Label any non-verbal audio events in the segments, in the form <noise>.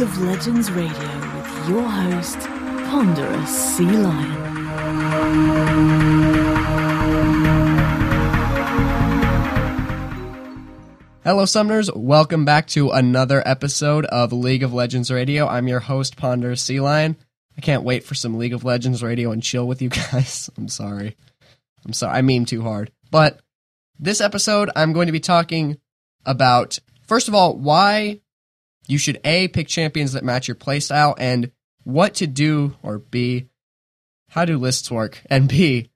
League of Legends Radio with your host, Ponderous Sea Lion. Hello, Summoners. Welcome back to another episode of League of Legends Radio. I'm your host, Ponderous Sea Lion. I can't wait for some League of Legends Radio and chill with you guys. <laughs> I'm sorry. I'm sorry. I mean too hard. But this episode, I'm going to be talking about, first of all, why you should A, pick champions that match your playstyle, and what to do, or B, how do lists work, and B,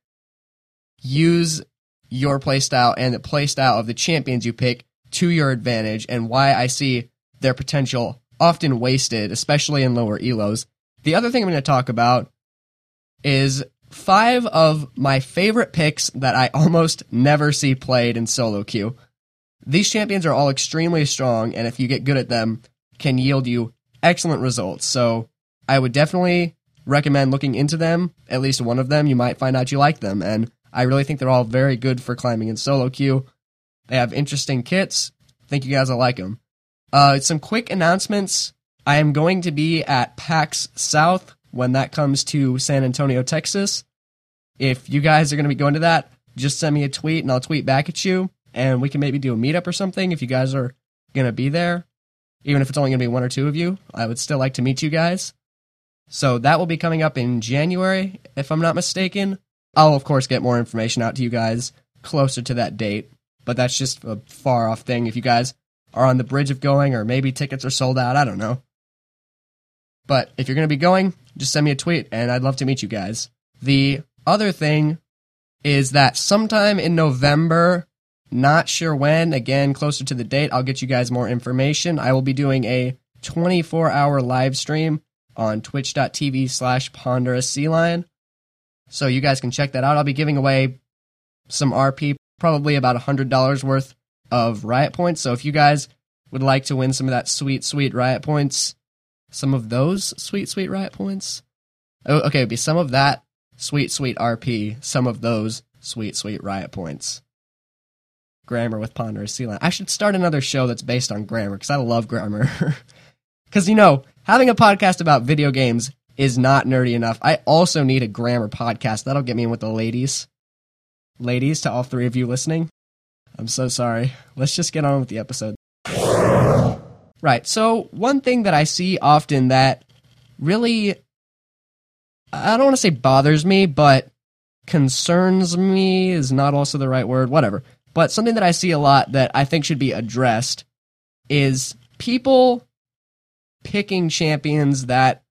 use your playstyle and the playstyle of the champions you pick to your advantage and why I see their potential often wasted, especially in lower elos. The other thing I'm going to talk about is five of my favorite picks that I almost never see played in solo queue. These champions are all extremely strong, and if you get good at them, can yield you excellent results. So I would definitely recommend looking into them. At least one of them, you might find out you like them, and I really think they're all very good for climbing in solo queue. They have interesting kits. Think you guys will like them. Uh, some quick announcements. I am going to be at PAX South when that comes to San Antonio, Texas. If you guys are going to be going to that, just send me a tweet and I'll tweet back at you, and we can maybe do a meetup or something if you guys are going to be there. Even if it's only going to be one or two of you, I would still like to meet you guys. So that will be coming up in January, if I'm not mistaken. I'll, of course, get more information out to you guys closer to that date but that's just a far off thing. If you guys are on the bridge of going, or maybe tickets are sold out, I don't know. But if you're going to be going, just send me a tweet, and I'd love to meet you guys. The other thing is that sometime in November, not sure when, again, closer to the date, I'll get you guys more information. I will be doing a 24 hour live stream on twitch.tv slash ponderous sea lion. So you guys can check that out. I'll be giving away some RP probably about $100 worth of riot points. So if you guys would like to win some of that sweet, sweet riot points, some of those sweet, sweet riot points. Oh, okay, it'd be some of that sweet, sweet RP, some of those sweet, sweet riot points. Grammar with Ponderous Sea. I should start another show that's based on grammar because I love grammar. <laughs> Because, you know, having a podcast about video games is not nerdy enough. I also need a grammar podcast. That'll get me in with the ladies ladies, to all three of you listening. I'm so sorry. Let's just get on with the episode. Right. So, one thing that I see often that really, I don't want to say bothers me, but concerns me is not also the right word, whatever. But something that I see a lot that I think should be addressed is people picking champions that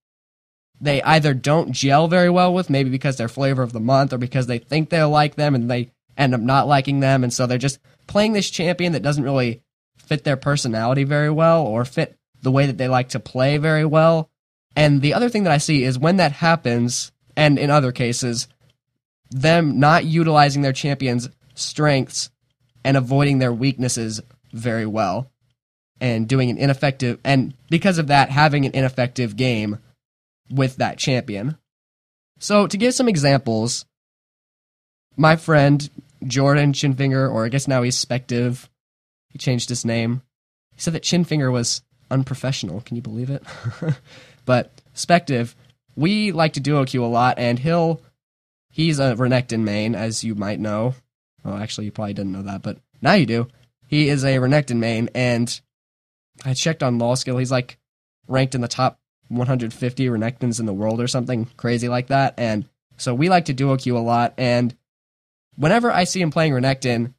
they either don't gel very well with, maybe because they're flavor of the month or because they think they'll like them and they end up not liking them. And so they're just playing this champion that doesn't really fit their personality very well or fit the way that they like to play very well. And the other thing that I see is when that happens, and in other cases, them not utilizing their champion's strengths and avoiding their weaknesses very well and doing an ineffective, and because of that, having an ineffective game with that champion. So, to give some examples, my friend Jordan Chinfinger, or I guess now he's Spective, he changed his name. He said that Chinfinger was unprofessional. Can you believe it? <laughs> but Spective, we like to duo queue a lot, and he'll he's a Renekton main, as you might know. Well, actually, you probably didn't know that, but now you do. He is a Renekton main, and I checked on LoLSkill. He's like ranked in the top 150 Renektons in the world or something crazy like that. And so we like to duo queue a lot. And whenever I see him playing Renekton,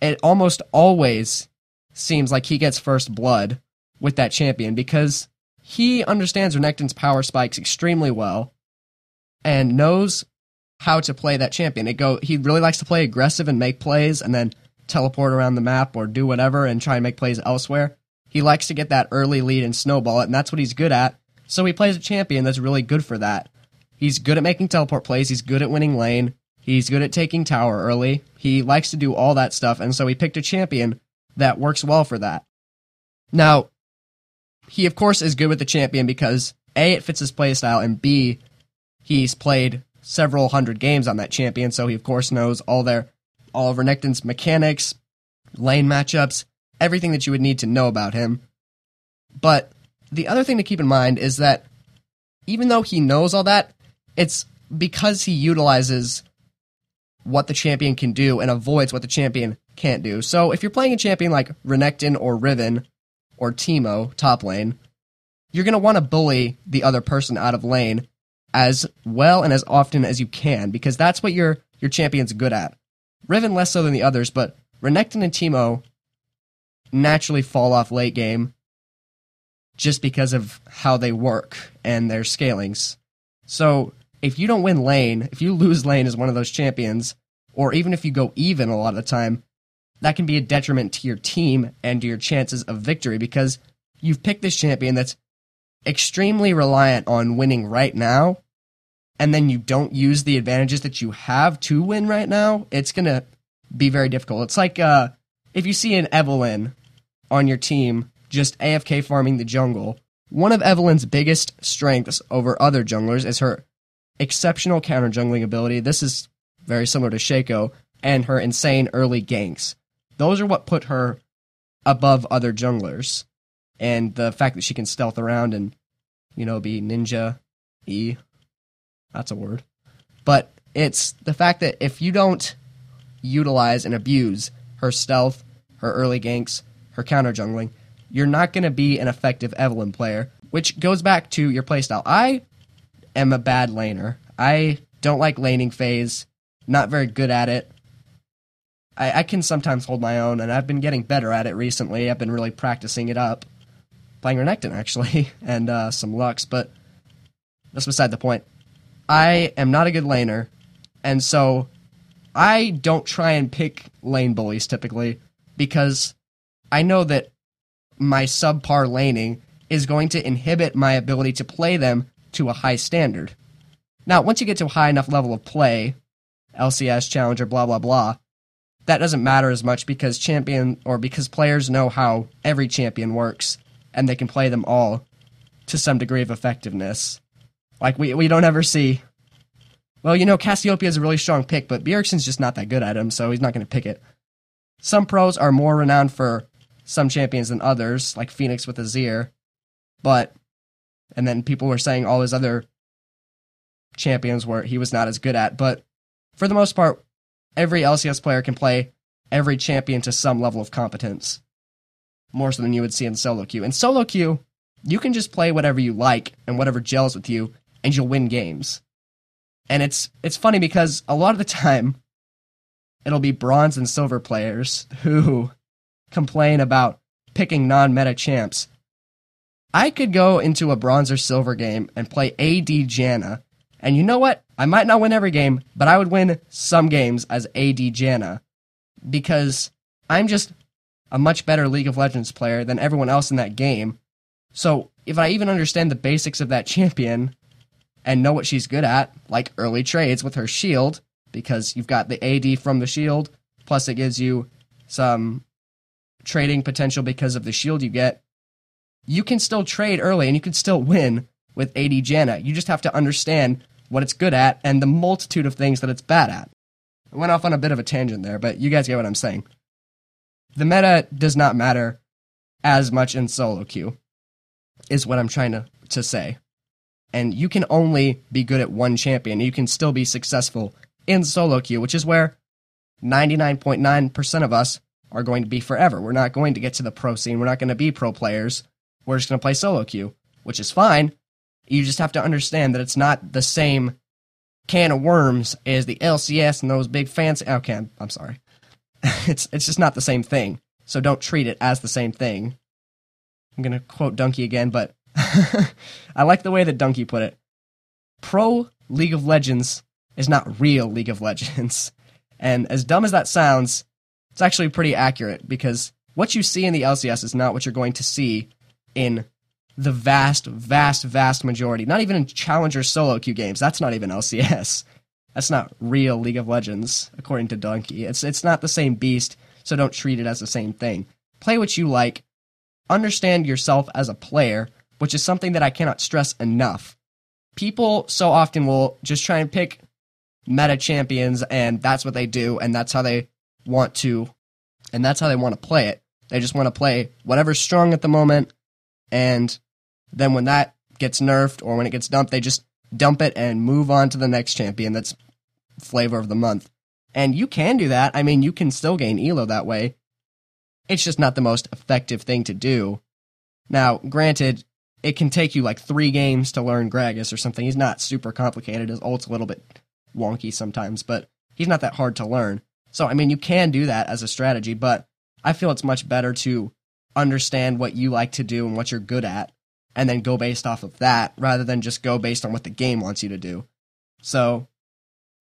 it almost always seems like he gets first blood with that champion because he understands Renekton's power spikes extremely well and knows how to play that champion. It go he really likes to play aggressive and make plays and then teleport around the map or do whatever and try and make plays elsewhere. He likes to get that early lead and snowball it, and that's what he's good at. So he plays a champion that's really good for that. He's good at making teleport plays, he's good at winning lane, he's good at taking tower early. He likes to do all that stuff, and so he picked a champion that works well for that. Now, he of course is good with the champion because A, it fits his playstyle, and B, he's played several hundred games on that champion, so he of course knows all their all of Renekton's mechanics, lane matchups, everything that you would need to know about him. But the other thing to keep in mind is that even though he knows all that, it's because he utilizes what the champion can do and avoids what the champion can't do. So if you're playing a champion like Renekton or Riven or Teemo top lane, you're going to want to bully the other person out of lane as well and as often as you can because that's what your your champion's good at. Riven less so than the others, but Renekton and Teemo naturally fall off late game just because of how they work and their scalings. So if you don't win lane, if you lose lane as one of those champions, or even if you go even a lot of the time, that can be a detriment to your team and to your chances of victory because you've picked this champion that's extremely reliant on winning right now, and then you don't use the advantages that you have to win right now, it's going to be very difficult. It's like uh, if you see an Evelynn on your team just AFK farming the jungle, one of Evelynn's biggest strengths over other junglers is her exceptional counter jungling ability. This is very similar to Shaco and her insane early ganks. Those are what put her above other junglers. And the fact that she can stealth around and, you know, be ninja E. That's a word. But it's the fact that if you don't utilize and abuse her stealth, her early ganks, her counter jungling, you're not going to be an effective Evelynn player, which goes back to your playstyle. I am a bad laner. I don't like laning phase, not very good at it. I, I can sometimes hold my own, and I've been getting better at it recently. I've been really practicing it up, playing Renekton actually, <laughs> and uh, some Lux, but that's beside the point. I am not a good laner, and so I don't try and pick lane bullies typically because I know that my subpar laning is going to inhibit my ability to play them to a high standard. Now, once you get to a high enough level of play, LCS, Challenger, blah, blah, blah, that doesn't matter as much because champion or because players know how every champion works and they can play them all to some degree of effectiveness. Like we we don't ever see well, you know, Cassiopeia is a really strong pick, but Bjergsen's just not that good at him, so he's not going to pick it. Some pros are more renowned for some champions than others, like Fenix with Azir, but and then people were saying all his other champions were he was not as good at, but for the most part, every LCS player can play every champion to some level of competence. More so than you would see in solo queue. In solo queue, you can just play whatever you like and whatever gels with you, and you'll win games. And it's it's funny because a lot of the time it'll be bronze and silver players who complain about picking non-meta champs. I could go into a bronze or silver game and play AD Janna, and you know what? I might not win every game, but I would win some games as AD Janna because I'm just a much better League of Legends player than everyone else in that game. So if I even understand the basics of that <laughs> champion and know what she's good at, like early trades with her shield, because you've got the AD from the shield, plus it gives you some trading potential because of the shield you get, you can still trade early and you can still win with AD Janna. You just have to understand what it's good at, and the multitude of things that it's bad at. I went off on a bit of a tangent there, but you guys get what I'm saying. The meta does not matter as much in solo queue, is what I'm trying to, to say. And you can only be good at one champion. You can still be successful in solo queue, which is where 99.9% of us are going to be forever. We're not going to get to the pro scene. We're not going to be pro players. We're just going to play solo queue, which is fine you just have to understand that it's not the same can of worms as the LCS and those big fancy. Okay, I'm, I'm sorry. <laughs> it's it's just not the same thing. So don't treat it as the same thing. I'm gonna quote Donkey again, but <laughs> I like the way that Donkey put it. Pro League of Legends is not real League of Legends. <laughs> And as dumb as that sounds, it's actually pretty accurate because what you see in the LCS is not what you're going to see in the vast, vast, vast majority. Not even in Challenger solo queue games. That's not even LCS. That's not real League of Legends, according to Donkey. It's it's not the same beast, so don't treat it as the same thing. Play what you like. Understand yourself as a player, which is something that I cannot stress enough. People so often will just try and pick meta champions and that's what they do and that's how they want to and that's how they want to play it. They just want to play whatever's strong at the moment and then when that gets nerfed or when it gets dumped, they just dump it and move on to the next champion that's flavor of the month. And you can do that. I mean, you can still gain elo that way. It's just not the most effective thing to do. Now, granted, it can take you like three games to learn Gragas or something. He's not super complicated. His ult's a little bit wonky sometimes, but he's not that hard to learn. So, I mean, you can do that as a strategy, but I feel it's much better to understand what you like to do and what you're good at, and then go based off of that rather than just go based on what the game wants you to do. So,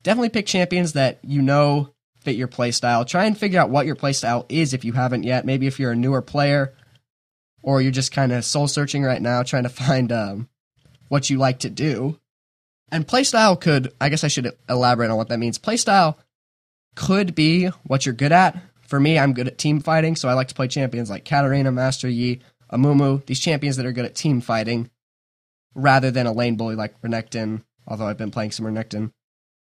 definitely pick champions that you know fit your playstyle. Try and figure out what your playstyle is if you haven't yet. Maybe if you're a newer player or you're just kind of soul searching right now, trying to find um, what you like to do. And playstyle could, I guess I should elaborate on what that means. Playstyle could be what you're good at. For me, I'm good at team fighting, so I like to play champions like Katarina, Master Yi, Amumu, these champions that are good at team fighting, rather than a lane bully like Renekton, although I've been playing some Renekton.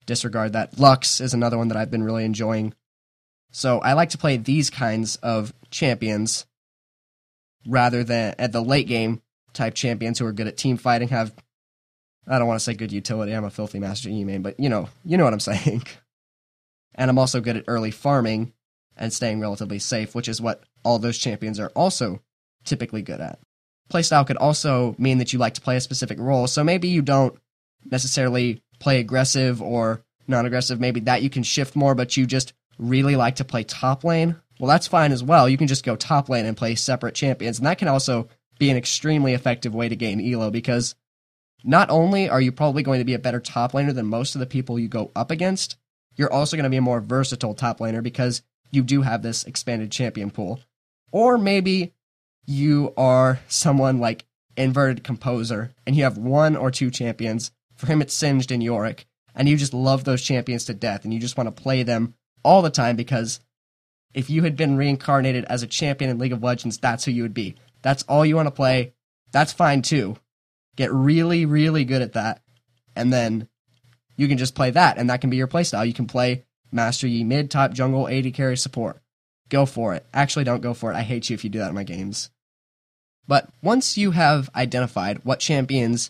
Disregard that. Lux is another one that I've been really enjoying. So I like to play these kinds of champions rather than at the late game type champions who are good at team fighting have I don't want to say good utility. I'm a filthy master E main, but you know, you know what I'm <laughs> saying. and I'm also good at early farming and staying relatively safe, which is what all those champions are also typically good at. Playstyle could also mean that you like to play a specific role, so maybe you don't necessarily play aggressive or non aggressive, maybe that you can shift more, but you just really like to play top lane well, that's fine as well. You can just go top lane and play separate champions. And that can also be an extremely effective way to gain elo because not only are you probably going to be a better top laner than most of the people you go up against, you're also going to be a more versatile top laner because you do have this expanded champion pool. Or maybe you are someone like inverted composer and you have one or two champions. For him, it's Singed and Yorick, and you just love those champions to death and you just want to play them all the time because if you had been reincarnated as a champion in League of Legends, that's who you would be. That's all you want to play. That's fine too. Get really, really good at that. And then you can just play that, and that can be your playstyle. You can play Master Yi mid, top, jungle, AD carry, support. Go for it. Actually, don't go for it. I hate you if you do that in my games. But once you have identified what champions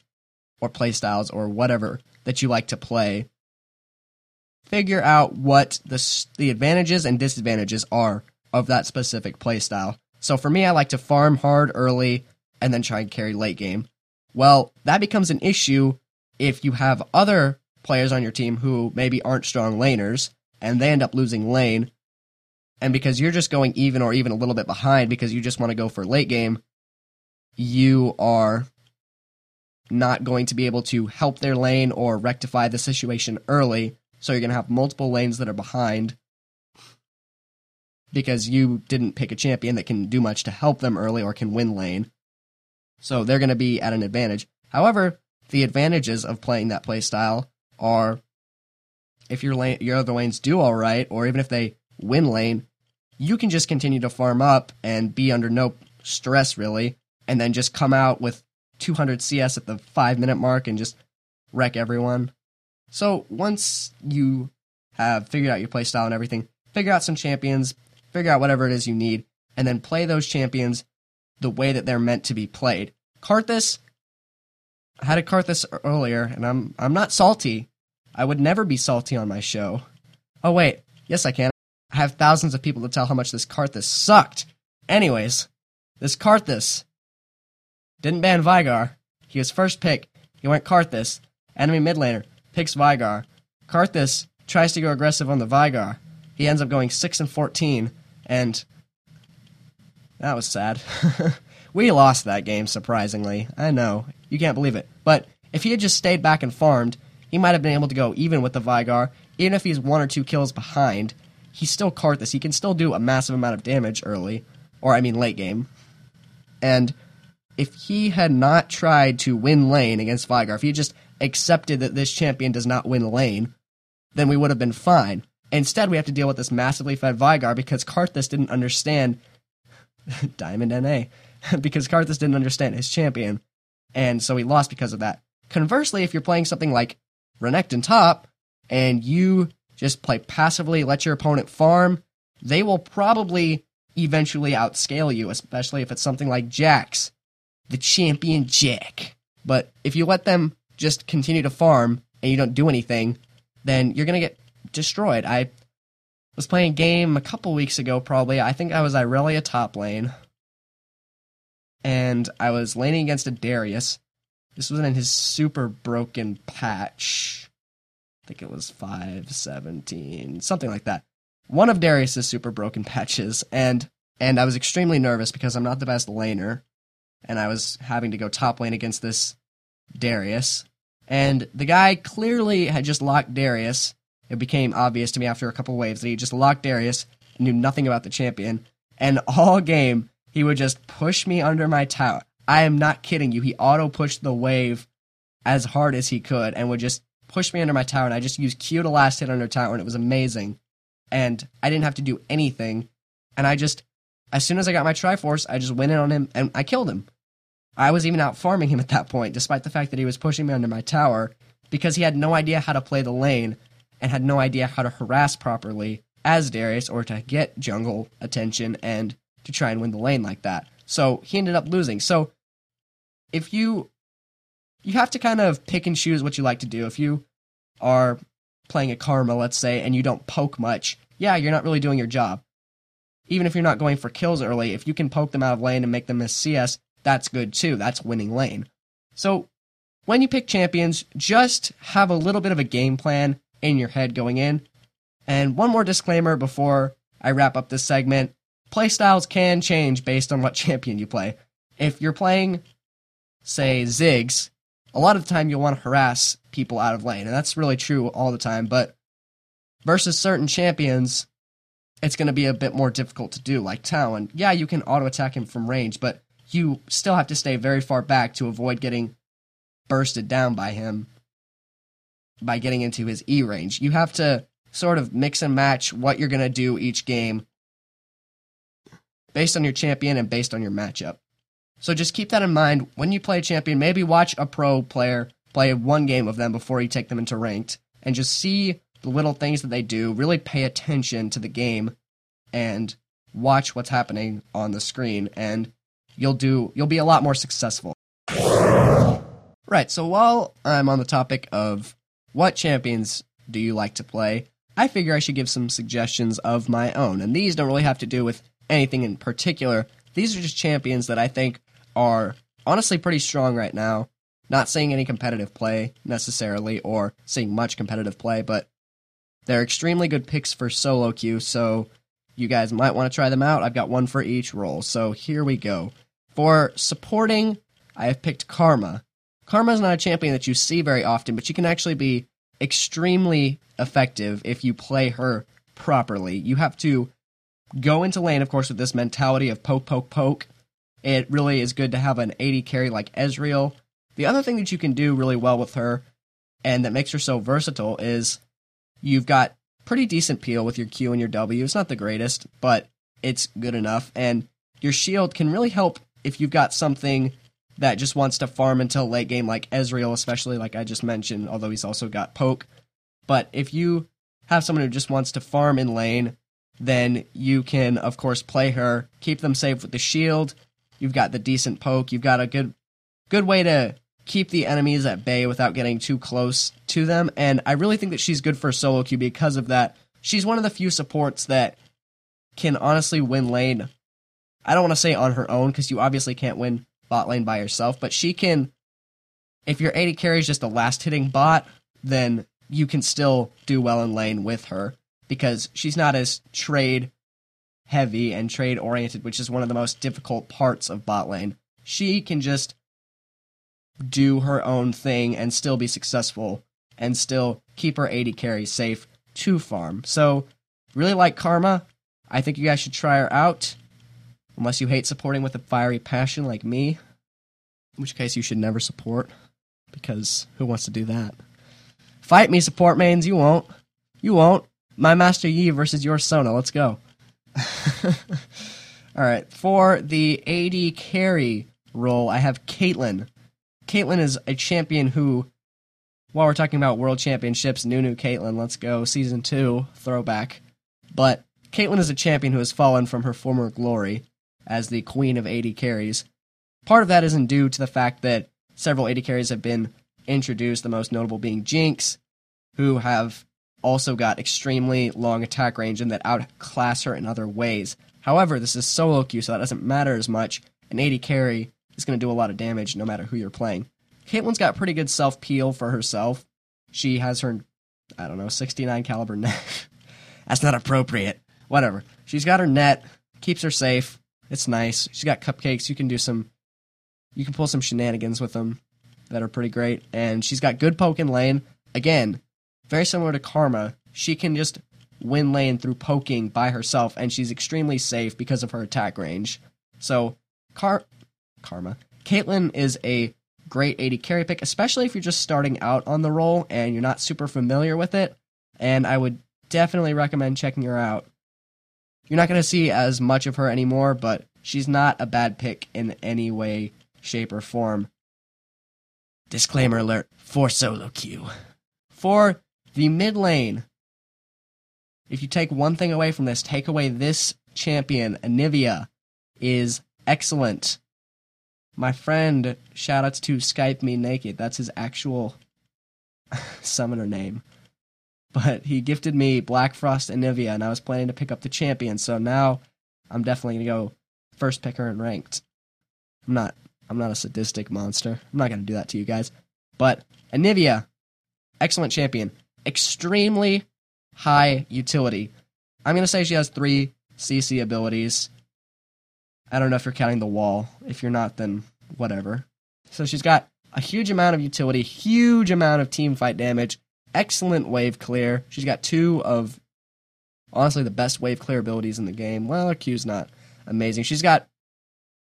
or playstyles or whatever that you like to play, figure out what the the advantages and disadvantages are of that specific playstyle. So for me, I like to farm hard early and then try and carry late game. Well, that becomes an issue if you have other players on your team who maybe aren't strong laners and they end up losing lane. And because you're just going even or even a little bit behind because you just want to go for late game, you are not going to be able to help their lane or rectify the situation early so you're going to have multiple lanes that are behind because you didn't pick a champion that can do much to help them early or can win lane. So they're going to be at an advantage. However, the advantages of playing that play style are if your lane, your other lanes do all right, or even if they win lane, you can just continue to farm up and be under no stress really, and then just come out with 200 CS at the five minute mark and just wreck everyone. So once you have figured out your playstyle and everything, figure out some champions, figure out whatever it is you need, and then play those champions the way that they're meant to be played. Karthus, I had a Karthus earlier, and I'm I'm not salty. I would never be salty on my show. Oh wait, yes I can. I have thousands of people to tell how much this Karthus sucked. Anyways, this Karthus didn't ban Veigar. He was first pick. He went Karthus, enemy mid laner picks Veigar. Karthus tries to go aggressive on the Veigar. He ends up going 6 and 14, and that was sad. <laughs> we lost that game, surprisingly. I know. You can't believe it. But if he had just stayed back and farmed, he might have been able to go even with the Veigar. Even if he's one or two kills behind, he's still Karthus. He can still do a massive amount of damage early, or I mean late game. And if he had not tried to win lane against Veigar, if he just accepted that this champion does not win lane, then we would have been fine. Instead, we have to deal with this massively fed Veigar because Karthus didn't understand <laughs> Diamond NA <laughs> because Karthus didn't understand his champion, and so he lost because of that. Conversely, if you're playing something like Renekton top and you just play passively, let your opponent farm, they will probably eventually outscale you, especially if it's something like Jax the champion Jax. But if you let them just continue to farm and you don't do anything, then you're gonna get destroyed. I was playing a game a couple weeks ago, probably. I think I was Irelia top lane, and I was laning against a Darius. This was in his super broken patch. I think it was 517, something like that. One of Darius's super broken <laughs> patches, and and I was extremely nervous because I'm not the best laner, and I was having to go top lane against this Darius. And the guy clearly had just locked Darius. It became obvious to me after a couple waves that he just locked Darius, knew nothing about the champion, and all game he would just push me under my tower. I am not kidding you. He auto pushed the wave as hard as he could and would just push me under my tower. And I just used Q to last hit under tower, and it was amazing. And I didn't have to do anything. And I just, as soon as I got my Triforce, I just went in on him and I killed him. I was even out farming him at that point, despite the fact that he was pushing me under my tower, because he had no idea how to play the lane and had no idea how to harass properly as Darius or to get jungle attention and to try and win the lane like that. So he ended up losing. So if you you have to kind of pick and choose what you like to do. If you are playing a karma, let's say, and you don't poke much, yeah, you're not really doing your job. Even if you're not going for kills early, if you can poke them out of lane and make them miss CS, that's good too. That's winning lane. So when you pick champions, just have a little bit of a game plan in your head going in. And one more disclaimer before I wrap up this segment playstyles can change based on what <laughs> champion you play. If you're playing, say, Ziggs, a lot of the time you'll want to harass people out of lane, and that's really true all the time, but versus certain champions, it's going to be a bit more difficult to do, like Tao. And yeah, you can auto attack him from range, but you still have to stay very far back to avoid getting bursted down by him by getting into his E range. You have to sort of mix and match what you're going to do each game based on your champion and based on your matchup. So just keep that in mind when you play a champion. Maybe watch a pro player play one game of them before you take them into ranked and just see the little things that they do. Really pay attention to the game and watch what's happening on the screen and you'll do you'll be a lot more successful. Right, so while I'm on the topic of what champions do you like to play, I figure I should give some suggestions of my own. And these don't really have to do with anything in particular. These are just champions that I think are honestly pretty strong right now. Not seeing any competitive play necessarily, or seeing much competitive play, but they're extremely good picks for solo queue, so you guys might want to try them out. I've got one for each role, so here we go. For supporting, I have picked Karma. Karma is not a champion that you see very often, but she can actually be extremely effective if you play her properly. You have to go into lane, of course, with this mentality of poke, poke, poke. It really is good to have an AD carry like Ezreal. The other thing that you can do really well with her, and that makes her so versatile, is you've got pretty decent peel with your Q and your W. It's not the greatest, but it's good enough. And your shield can really help if you've got something that just wants to farm until late game, like Ezreal, especially like I just mentioned, although he's also got poke. But if you have someone who just wants to farm in lane then you can, of course, play her, keep them safe with the shield. You've got the decent poke. You've got a good, good way to keep the enemies at bay without getting too close to them. And I really think that she's good for solo queue because of that. She's one of the few supports that can honestly win lane. I don't want to say on her own because you obviously can't win bot lane by yourself, but she can. If your AD carry is just a last hitting bot, then you can still do well in lane with her because she's not as trade heavy and trade oriented, which is one of the most difficult parts of bot lane. She can just do her own thing and still be successful and still keep her AD carry safe to farm. So, really like Karma. I think you guys should try her out. Unless you hate supporting with a fiery passion like me, in which case you should never support, because who wants to do that? Fight me, support mains, you won't. You won't. My Master Yi versus your Sona. Let's go. <laughs> All right. For the AD carry role, I have Caitlyn. Caitlyn is a champion who, while we're talking about world championships, new new Caitlyn, let's go. Season 2, throwback. But Caitlyn is a champion who has fallen from her former glory as the queen of AD carries. part of that isn't due to the fact that several AD carries have been introduced, the most notable being Jinx, who have also got extremely long attack range and that outclass her in other ways. However, this is solo queue, so that doesn't matter as much. An AD carry is going to do a lot of damage no matter who you're playing. Caitlyn's got pretty good self peel for herself. She has her, I don't know, 69 caliber net. <laughs> That's not appropriate. Whatever. She's got her net, keeps her safe. It's nice. She's got cupcakes. You can do some, you can pull some shenanigans with them that are pretty great. And she's got good poke in lane. Again, very similar to Karma. She can just win lane through poking by herself, and she's extremely safe because of her attack range. So, Car- Karma. Caitlyn is a great AD carry pick, especially if you're just starting out on the role and you're not super familiar with it. And I would definitely recommend checking her out. You're not going to see as much of her anymore, but she's not a bad pick in any way, shape, or form. Disclaimer alert for solo queue. For the mid lane, if you take one thing away from this, take away this champion, Anivia, is excellent. My friend, shoutouts to Skype Me Naked, that's his actual <laughs> summoner name. But he gifted me Black Frost Anivia, and I was planning to pick up the champion, so now I'm definitely gonna go first picker and ranked. I'm not I'm not a sadistic monster. I'm not gonna do that to you guys. But Anivia, excellent champion. Extremely high utility. I'm gonna say she has three CC abilities. I don't know if you're counting the wall. If you're not, then whatever. So she's got a huge amount of utility, huge amount of team fight damage, excellent wave clear. She's got two of honestly the best wave clear abilities in the game. Well, her Q's not amazing. She's got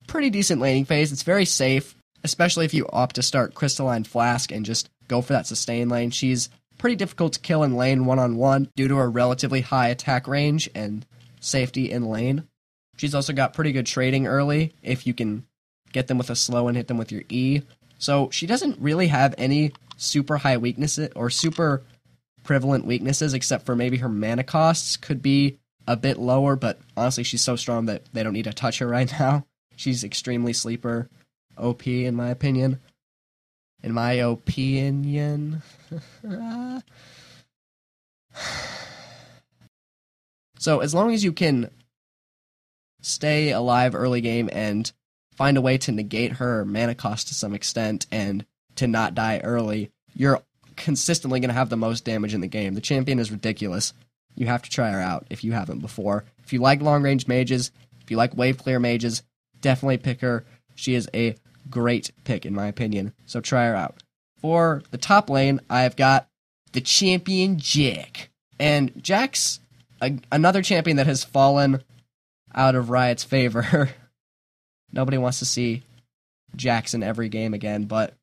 pretty decent laning phase. It's very safe, especially if you opt to start Crystalline Flask and just go for that sustain lane. She's pretty difficult to kill in lane one on one due to her relatively high attack range and safety in lane. She's also got pretty good trading early if you can get them with a slow and hit them with your E. So she doesn't really have any super high weaknesses or super prevalent weaknesses except for maybe her mana costs could be a bit lower, but honestly she's so strong that they don't need to touch her right <laughs> now. She's extremely sleeper OP in my opinion. In my opinion. <sighs> so as long as you can stay alive early game and find a way to negate her mana cost to some extent and to not die early, you're consistently going to have the most damage in the game. The champion is ridiculous. You have to try her out if you haven't before. If you like long range mages, if you like wave clear mages, definitely pick her. She is a great pick in my opinion. So try her out. For the top lane, I've got the champion Jax. And Jax's a, another champion that has fallen out of Riot's favor. <laughs> Nobody wants to see Jackson every game again, but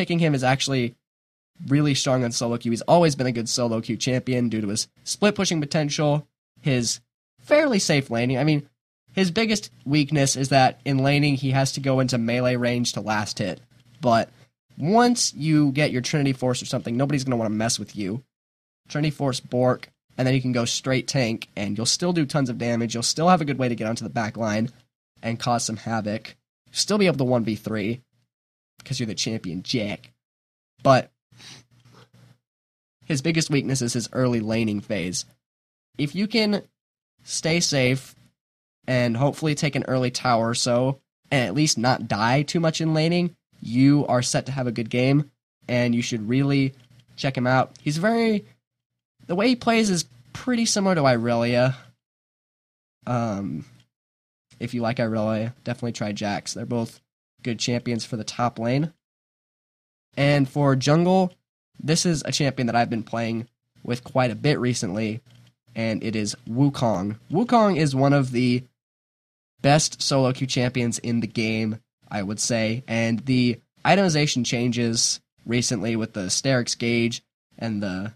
picking him is actually really strong on solo queue. He's always been a good solo queue champion due to his split pushing potential, his fairly safe laning. I mean, his biggest weakness is that in laning he has to go into melee range to last hit. But once you get your Trinity Force or something, nobody's going to want to mess with you. Trinity Force Bork, and then you can go straight tank, and you'll still do tons of damage. You'll still have a good way to get onto the back line and cause some havoc. Still be able to 1v3 because you're the champion Jax. But his biggest weakness is his early laning phase. If you can stay safe and hopefully take an early tower or so, and at least not die too much in laning, you are set to have a good game, and you should really check him out. He's very. The way he plays is pretty similar to Irelia. Um, if you like Irelia, definitely try Jax. They're both good champions for the top lane. And for jungle, this is a champion that I've been playing with quite a bit recently, and it is Wukong. Wukong is one of the best solo queue champions in the game, I would say, and the itemization changes recently with the Sterak's Gauge and the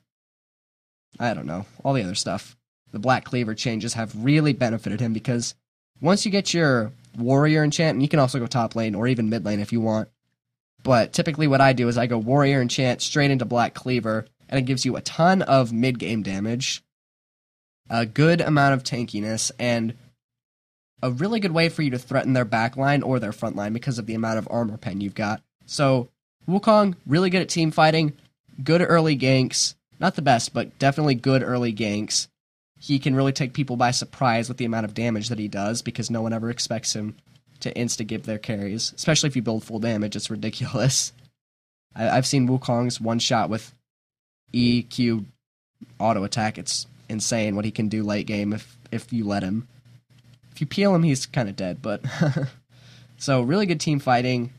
I don't know, all the other stuff. The Black Cleaver changes have really benefited him because once you get your warrior enchant, and you can also go top lane or even mid lane if you want. But typically, what I do is I go warrior enchant straight into black cleaver, and it gives you a ton of mid game damage, a good amount of tankiness, and a really good way for you to threaten their back line or their front line because of the amount of armor pen you've got. So, Wukong, really good at team fighting, good early ganks. Not the best, but definitely good early ganks. He can really take people by surprise with the amount of damage that he does because no one ever expects him to insta give their carries, especially if you build full damage. It's ridiculous. <laughs> I, I've seen Wukong's one shot with EQ auto attack. It's insane what he can do late game if if you let him. If you peel him, he's kind of dead. But <laughs> so really good team fighting,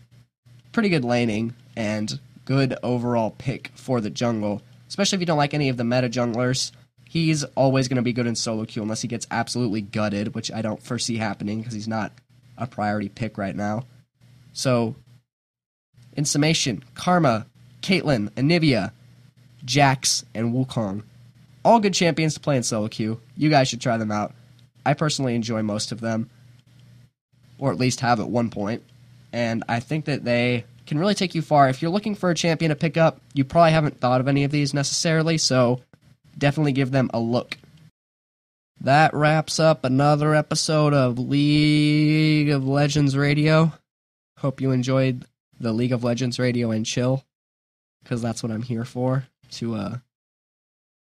pretty good laning, and good overall pick for the jungle. Especially if you don't like any of the meta junglers, he's always going to be good in solo queue unless he gets absolutely gutted, which I don't foresee happening because he's not a priority pick right now. So, in summation, Karma, Caitlyn, Anivia, Jax, and Wukong. All good champions to play in solo queue. You guys should try them out. I personally enjoy most of them, or at least have at one point, and I think that they can really take you far. If you're looking for a champion to pick up, you probably haven't thought of any of these necessarily, so definitely give them a look. That wraps up another episode of League of Legends Radio. Hope you enjoyed the League of Legends Radio and chill, because that's what I'm here for to uh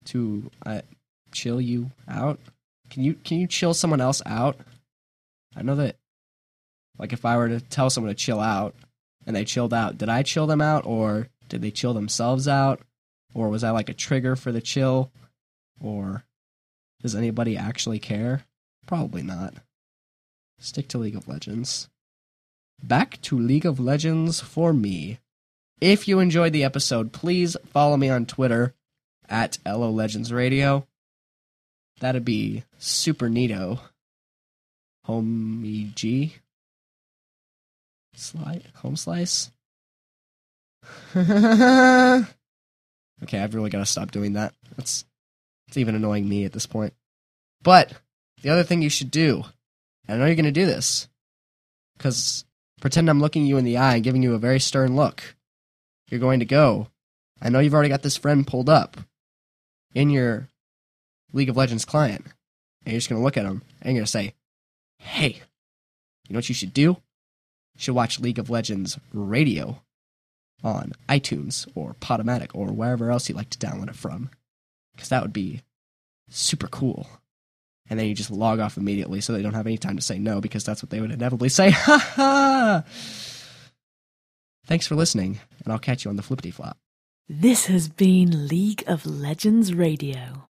to uh, chill you out. Can you can you chill someone else out? I know that like if I were to tell someone to chill out and they chilled out, did I chill them out or did they chill themselves out? Or was that like a trigger for the chill? Or does anybody actually care? Probably not. Stick to League of Legends. Back to League of Legends for me. If you enjoyed the episode, please follow me on Twitter at LO Legends Radio. That'd be super neato. Homie G. Slide home slice. <laughs> okay, I've really got to stop doing that. That's it's even annoying me at this point. But the other thing you should do, and I know you're going to do this, because pretend I'm looking you in the eye and giving you a very stern look. You're going to go. I know you've already got this friend pulled up in your League of Legends client, and you're just going to look at him and you're going to say, "Hey, you know what you should do? You should watch League of Legends Radio on iTunes or Podomatic or wherever else you like to download it from, because that would be super cool." And then you just log off immediately so they don't have any time to say no because that's what they would inevitably say. Ha <laughs> ha! Thanks for listening, and I'll catch you on the flippity flop. This has been League of Legends Radio.